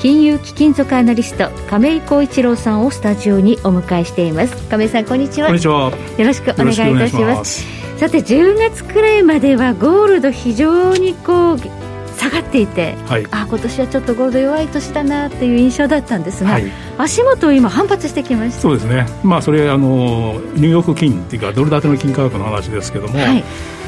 金融貴金属アナリスト亀井浩一郎さんをスタジオにお迎えしています。亀井さんこんにちは。こんにちは。よろしくお願いいたします。さて10月くらいまではゴールド非常にこう下がっていて、はい、あ今年はちょっとゴールド弱い年だなっていう印象だったんですが、はい、足元今反発してきました。そうですね。まあそれあのニューヨーク金っていうかドル建ての金価格の話ですけども、はい、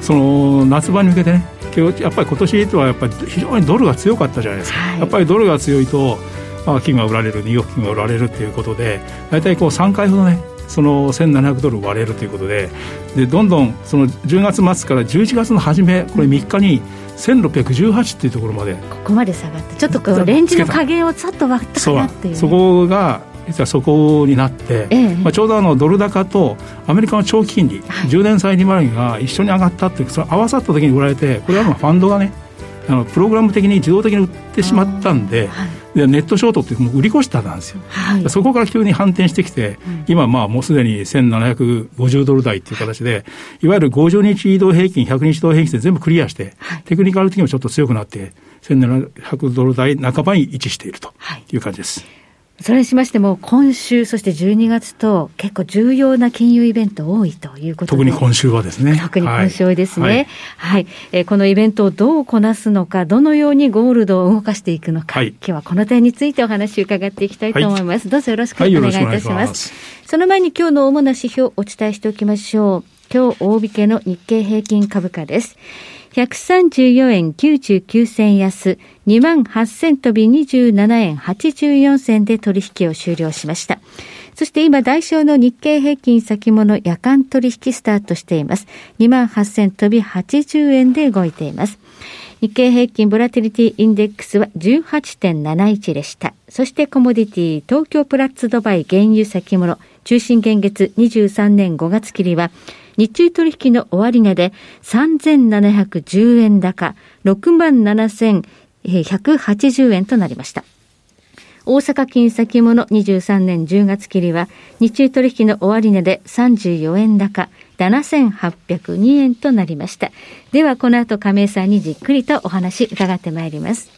その夏場に向けてねやっぱり今年とはやっぱり非常にドルが強かったじゃないですか、はい、やっぱりドルが強いと、まあ、金が売られるニューヨーク金が売られるっていうことで大体こう3回ほどねその1700ドル割れるということででどんどんその10月末から11月の初めこれ3日に1618っていうところまで。ここまで下がってちょっとこうレンジの加減をちょっと割ったかなっていう、ね、そこが実はそこになって、ええ、まあ、ちょうどあのドル高とアメリカの長期金利、はい、10年債利回りが一緒に上がったっていうそれ合わさった時に売られてこれはファンドがねあのプログラム的に自動的に売ってしまったんで、はい、でネットショートってもう売り越したんですよ、はい、そこから急に反転してきて、うん、今まあもうすでに1750ドル台っていう形でいわゆる50日移動平均100日移動平均で全部クリアして、はい、テクニカル的にもちょっと強くなって1700ドル台半ばに位置しているという感じです。それにしましても、今週、そして12月と、結構重要な金融イベント多いということで特に今週はですね。特に今週ですね。はい。はいはい、えー、このイベントをどうこなすのか、どのようにゴールドを動かしていくのか、はい、今日はこの点についてお話を伺っていきたいと思います。どうぞよろしくお願いいたします。その前に今日の主な指標をお伝えしておきましょう。今日大引けの日経平均株価です。134円99銭安、28,000飛び27円84銭で取引を終了しました。そして今、代償の日経平均先物夜間取引スタートしています。28,000飛び80円で動いています。日経平均ボラティリティインデックスは18.71でした。そしてコモディティ東京プラッツドバイ原油先物中心現月23年5月切りは日中取引の終値で3710円高、6万7180円となりました。大阪金先物23年10月切りは、日中取引の終値で34円高、7802円となりました。では、この後亀井さんにじっくりとお話伺ってまいります。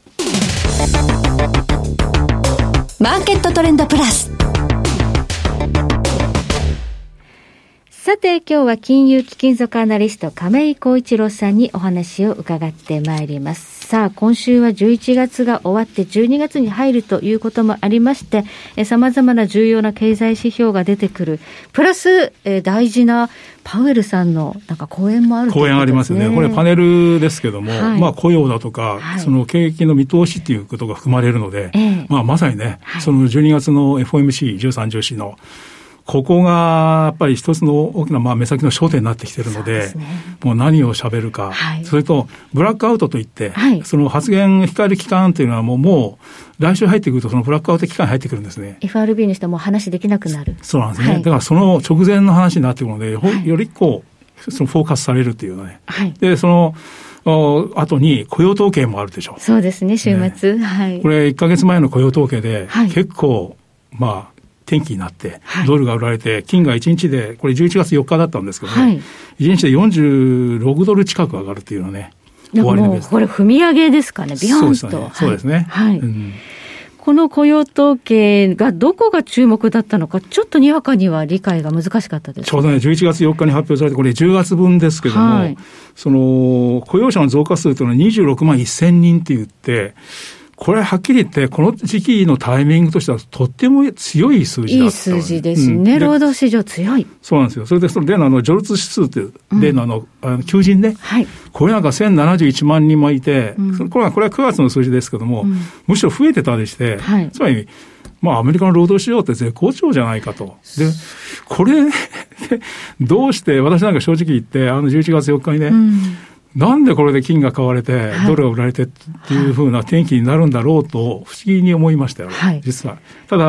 マーケットトレンドプラス。さて、今日は金融貴金属アナリスト亀井光一郎さんにお話を伺ってまいります。さあ、今週は11月が終わって12月に入るということもありまして、え様々な重要な経済指標が出てくる。プラス、え大事なパウエルさんのなんか講演もある講演ありますね。これパネルですけども、はい、まあ雇用だとか、はい、その景気の見通しっていうことが含まれるので、えー、まあまさにね、はい、その12月の FOMC13 女子のここがやっぱり一つの大きなまあ目先の焦点になってきているので、ね、もう何をしゃべるか、はい、それとブラックアウトといって、はい、その発言控える期間というのはもうもう来週入ってくると、そのブラックアウト期間に入ってくるんですね。FRB にしても話できなくなる。そうなんですね。はい、だからその直前の話になってくるので、よりこう、そのフォーカスされるっていうね。で、その、後に雇用統計もあるでしょう。そうですね、週末。ね、はい。これ1か月前の雇用統計で、結構、まあ、転機になって、ドルが売られて、金が1日で、これ11月4日だったんですけどね、はい、1日で46ドル近く上がるっていうのね、終わりのこれ、踏み上げですかね、ビヨンと。そうですね。はい。この雇用統計がどこが注目だったのか、ちょっとにわかには理解が難しかったです、ちょうどね、11月4日に発表されて、これ10月分ですけども、はい、その雇用者の増加数というのは26万1000人って言って、これはっきり言って、この時期のタイミングとしては、とっても強い数字だった、いい数字ですね、うん、労働市場強い。そうなんですよ。それで、その例のあの、ジョルツ指数っていう、例のあの、あの求人ね、はい、これなんか1071万人もいて、うん、これはこれは9月の数字ですけども、うん、むしろ増えてたりして、はい、つまり、まあ、アメリカの労働市場って絶好調じゃないかと。で、これ、どうして、私なんか正直言って、あの11月4日にね、なんでこれで金が買われて、ドルが売られてっていうふうな天気になるんだろうと、不思議に思いましたよ、はい、実は。ただ、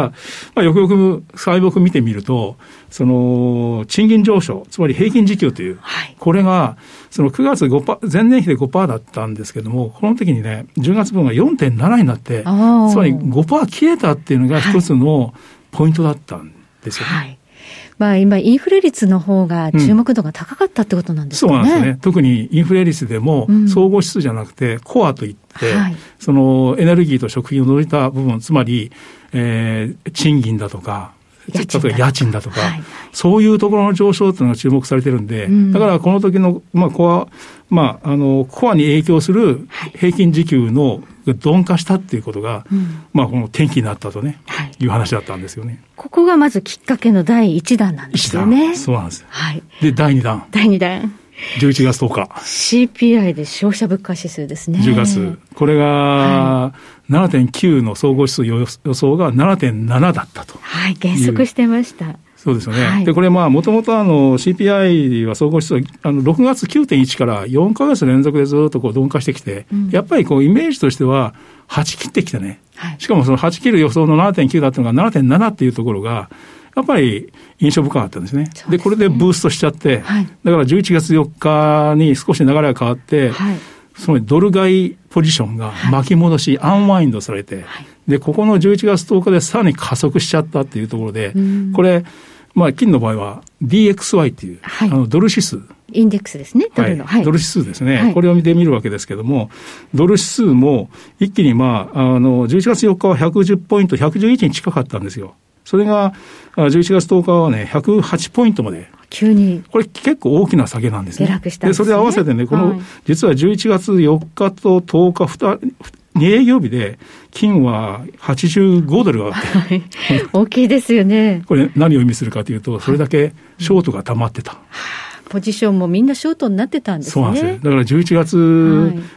まあ、よくよく細目見てみると、その、賃金上昇、つまり平均時給という、はい、これが、その9月5%、前年比で5%だったんですけども、この時にね、10月分が4.7になって、つまり5%消えたっていうのが一つのポイントだったんですよね。はいまあ、今、インフレ率の方が注目度が高かったってことなんですかね、うん、そうなんですね。特にインフレ率でも、総合指数じゃなくて、コアといって、はい、そのエネルギーと食品を除いた部分、つまり、えー、賃金だとか、例えば家賃だとか、はい、そういうところの上昇というのが注目されてるんで、うん、だからこの時の、まあ、コア、まあ、あの、コアに影響する平均時給の鈍化したっていうことが、うん、まあ、この転機になったとね、はい、いう話だったんですよね。ここがまずきっかけの第一弾なんですよね。そうなんです。はい。で、第二弾。第二弾。11月10日。CPI で消費者物価指数ですね。10月。これが7.9の総合指数予想が7.7だったと。はい、減速してました。そうですよね。はい、で、これまあ、もともとあの CPI は総合指数、あの6月9.1から4か月連続でずっとこう鈍化してきて、うん、やっぱりこうイメージとしては8切ってきたね。はい、しかもその8切る予想の7.9だったのが7.7っていうところが、やっぱり印象深かったんですね。で、ね、これでブーストしちゃって、はい、だから11月4日に少し流れが変わって、はい、そのドル買いポジションが巻き戻し、はい、アンワインドされて、で、ここの11月10日でさらに加速しちゃったっていうところで、これ、まあ、金の場合は DXY っていう、あのドル指数。インデックスですね、ドルの。はい、ドル指数ですね、はい、これを見てみるわけですけれども、ドル指数も一気に、まあ、あの、11月4日は110ポイント、111に近かったんですよ。それが、11月10日はね、108ポイントまで。急に。これ結構大きな下げなんですね。下落したで、ね、それで合わせてね、この、はい、実は11月4日と10日2、2営業日で、金は85ドル上がって、はい、大きいですよね。これ何を意味するかというと、それだけショートが溜まってた。ポジションもみんなショートになってたんですね。そうなんですよ。だから11月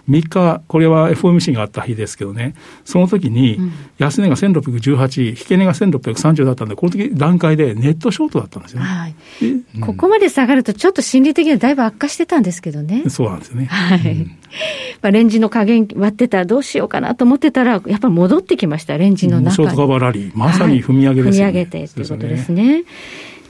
3日、はい、これは FOMC があった日ですけどね、その時に安値が1618、引け値が1630だったんで、この時段階でネットショートだったんですよね。はいうん、ここまで下がると、ちょっと心理的にはだいぶ悪化してたんですけどね。そうなんですね。はい。うんまあ、レンジの加減割ってたらどうしようかなと思ってたら、やっぱり戻ってきました、レンジの中に。ショートカバーラリー、まさに踏み上げですね、はい、踏み上げてということですね。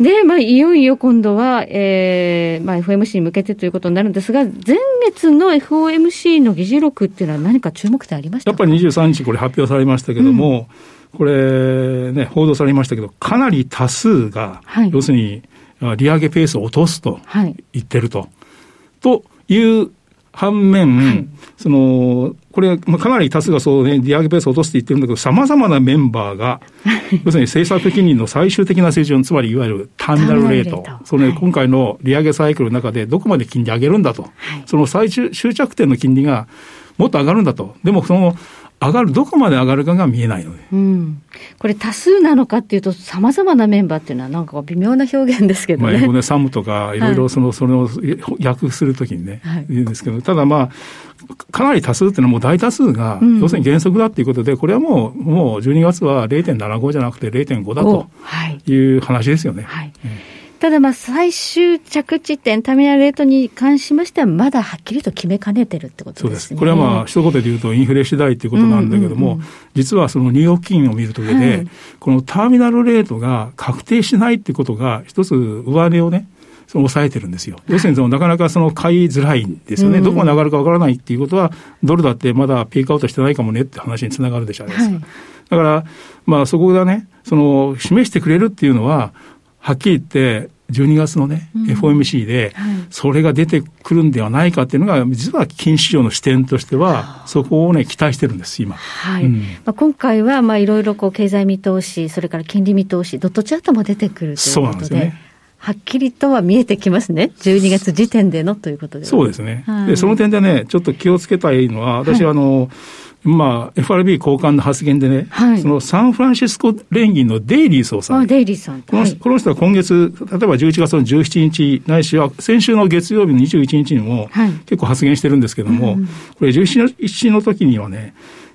で、まあ、いよいよ今度は、えーまあ、FOMC に向けてということになるんですが、前月の FOMC の議事録っていうのは何か注目点ありましたやっぱり23日これ発表されましたけども、うん、これね、報道されましたけど、かなり多数が、はい、要するに、利上げペースを落とすと言ってると。はい、という反面、はい、その、これ、まあ、かなり多数がそうね、利上げペースを落とすって言ってるんだけど、様々なメンバーが、要するに政策金利の最終的な水準、つまりいわゆるターミナルレート、その、ね、今回の利上げサイクルの中でどこまで金利上げるんだと、はい、その最終、終着点の金利がもっと上がるんだと。でも、その、上がる、どこまで上がるかが見えないので。うん、これ、多数なのかっていうと、さまざまなメンバーっていうのは、なんか微妙な表現ですけどね。まあ、英語でサムとか、い。ろいろその、はい、それを訳するときにね、はい、言うんですけど、ただまあ、かなり多数っていうのはもう大多数が、要するに原則だっていうことで、これはもう、もう12月は0.75じゃなくて0.5だとい。う話ですよね。はい、ただ、まあ、最終着地点、ターミナルレートに関しましては、まだはっきりと決めかねてるってことですね。そうです。これはまあ、一言で言うと、インフレ次第っていうことなんだけども、実はそのニューヨーク金を見るときで、はい、このターミナルレートが確定しないってことが、一つ上値をね、その抑えてるんですよ。要するにそのなかなかその買いづらいんですよね。どこまで上がるかわからないっていうことは、ドルだってまだピークアウトしてないかもねって話につながるでしょう。はい、だから、まあそこがね、その示してくれるっていうのは、はっきり言って、12月のね、うん、FOMC で、それが出てくるんではないかっていうのが、実は金市場の視点としては、そこをね、期待してるんです、今。はい。うん、まあ、今回は、まあ、いろいろこう、経済見通し、それから金利見通し、ドットチャートも出てくるということで。そうなんですね。はっきりとは見えてきますね。12月時点でのということで。そうですね。はい、で、その点でね、ちょっと気をつけたいのは、私はあの、はいまあ、FRB 高官の発言でね、はい、そのサンフランシスコ連銀のデイリー総裁。デイリーさん。このはい、この人は今月、例えば11月の17日、ないしは先週の月曜日の21日にも、結構発言してるんですけども、はい、これ17日の時にはね、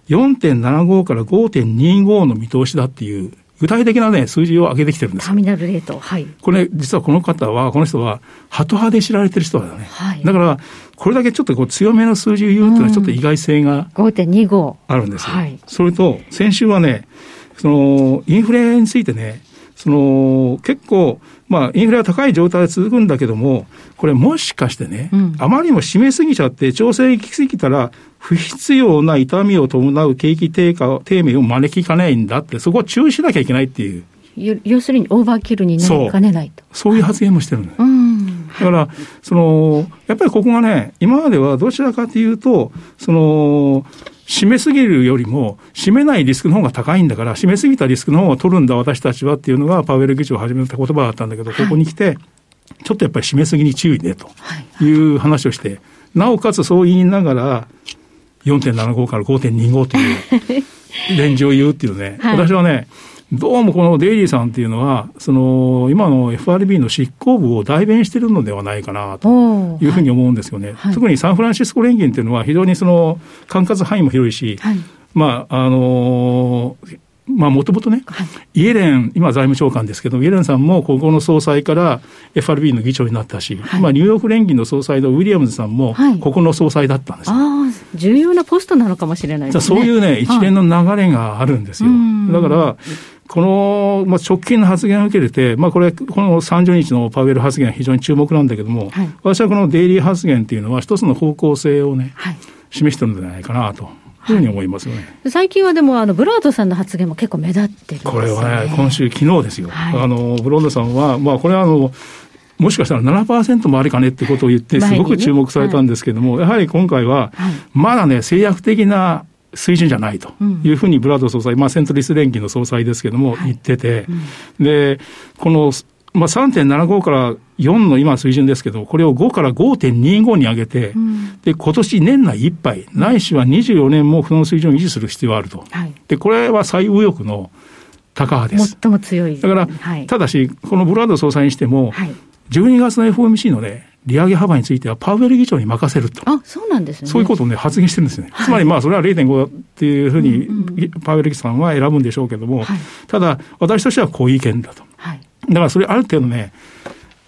4.75から5.25の見通しだっていう具体的なね、数字を上げてきてるんです。ターミナルレート。はい。これ、実はこの方は、この人は、ハト派で知られてる人だよね。はい。だから、これだけちょっとこう強めの数字を言うっていうのはちょっと意外性が5.25あるんですよ。はい。それと、先週はね、その、インフレについてね、その、結構、まあ、インフレが高い状態が続くんだけども、これもしかしてね、うん、あまりにも締めすぎちゃって、調整行き過ぎたら、不必要な痛みを伴う景気低下、低迷を招きかねないんだって、そこは注意しなきゃいけないっていう。要するにオーバーキルになりかねないと。そういう発言もしてるのよ。だから、その、やっぱりここがね、今まではどちらかというと、その、締めすぎるよりも、締めないリスクの方が高いんだから、締めすぎたリスクの方が取るんだ、私たちはっていうのが、パウエル議長を始めた言葉だったんだけど、ここに来て、ちょっとやっぱり締めすぎに注意ね、という話をして、なおかつそう言いながら、4.75から5.25という レンジを言うっていうね、私はね、どうもこのデイリーさんっていうのは、その今の FRB の執行部を代弁してるのではないかなというふうに思うんですよね。はい、特にサンフランシスコ連銀っていうのは非常にその管轄範囲も広いし、はい、まあ、あのーまあ、もともとね、はい、イエレン、今財務長官ですけど、イエレンさんもここの総裁から FRB の議長になったし、はい、まあ、ニューヨーク連銀の総裁のウィリアムズさんも、ここの総裁だったんです、はい、ああ、重要なポストなのかもしれないですね。そういうね、一連の流れがあるんですよ。だから、この、まあ、直近の発言を受けて、まあ、これ、この30日のパウエル発言は非常に注目なんだけども、はい、私はこのデイリー発言っていうのは、一つの方向性をね、はい、示してるんじゃないかなと。いうふうに思いますよね、最近はでも、あのブロードさんの発言も結構目立ってる、ね、これはね、今週、昨日ですよ、はい、あのブロードさんは、まあ、これはあの、もしかしたら7%もありかねってことを言って、すごく注目されたんですけれども、はい、やはり今回は、まだね、制約的な水準じゃないというふうにブラッド総裁、まあ、セントリス連銀の総裁ですけれども、言ってて、で、この、まあ、3.75から4の今水準ですけど、これを5から5.25に上げて、で、今年年内いっぱい、ないしは24年もこの水準を維持する必要があると。で、これは最右翼の高派です。最も強い。だから、ただし、このブラッド総裁にしても、12月の FOMC のね、利上げ幅についてはパウエル議長に任せると。あ、そうなんですね。そういうことをね、発言してるんですね。はい、つまりまあ、それは0.5っていうふうに、パウエル議長さんは選ぶんでしょうけども、はい、ただ、私としてはこういう意見だと。はい、だからそれある程度ね、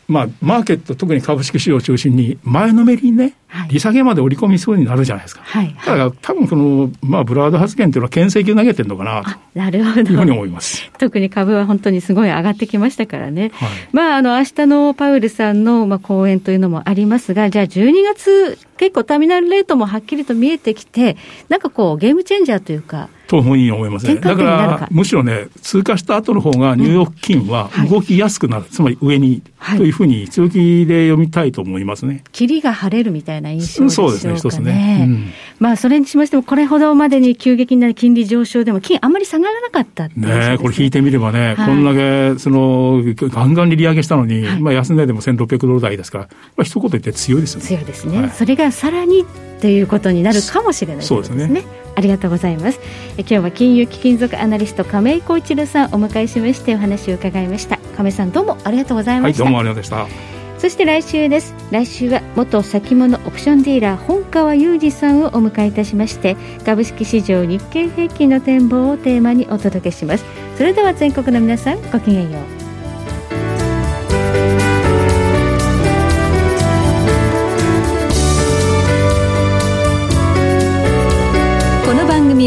まあ、マーケット、特に株式市場を中心に、前のめりにね、利下げまで織り込みそうになるじゃないですか。はい。だから、多分この、まあ、ブラード発言というのは、牽制球投げてるのかなと。なるほど。いうふうに思います。特に株は本当にすごい上がってきましたからね。はい、まあ、あの、明日のパウエルさんの、まあ、講演というのもありますが、じゃあ、12月、結構ターミナルレートもはっきりと見えてきて、なんかこう、ゲームチェンジャーというか、と本思いますね。だから、むしろね、通過した後の方がニューヨーク金は動きやすくなる、はい、つまり上に、はい、というふうに強気で読みたいと思いますね。霧が晴れるみたいな印象でしょうかね。そうですね、一つね。うん、まあ、それにしましても、これほどまでに急激な金利上昇でも、金あんまり下がらなかったねこれ引いてみればね、はい、こんだけ、その、ガンガンに利上げしたのに、まあ、安値でも1600ドル台ですから、まあ、一言言って強いですよね。強いですね。それがさらにということになるかもしれないそうですね。ありがとうございます。え今日は金融貴金属アナリスト亀井浩一郎さんお迎えしましてお話を伺いました。亀井さんどうもありがとうございました。はい、どうもありがとうございました。そして来週です。来週は元先物オプションディーラー本川裕二さんをお迎えいたしまして株式市場日経平均の展望をテーマにお届けします。それでは全国の皆さんごきげんよう。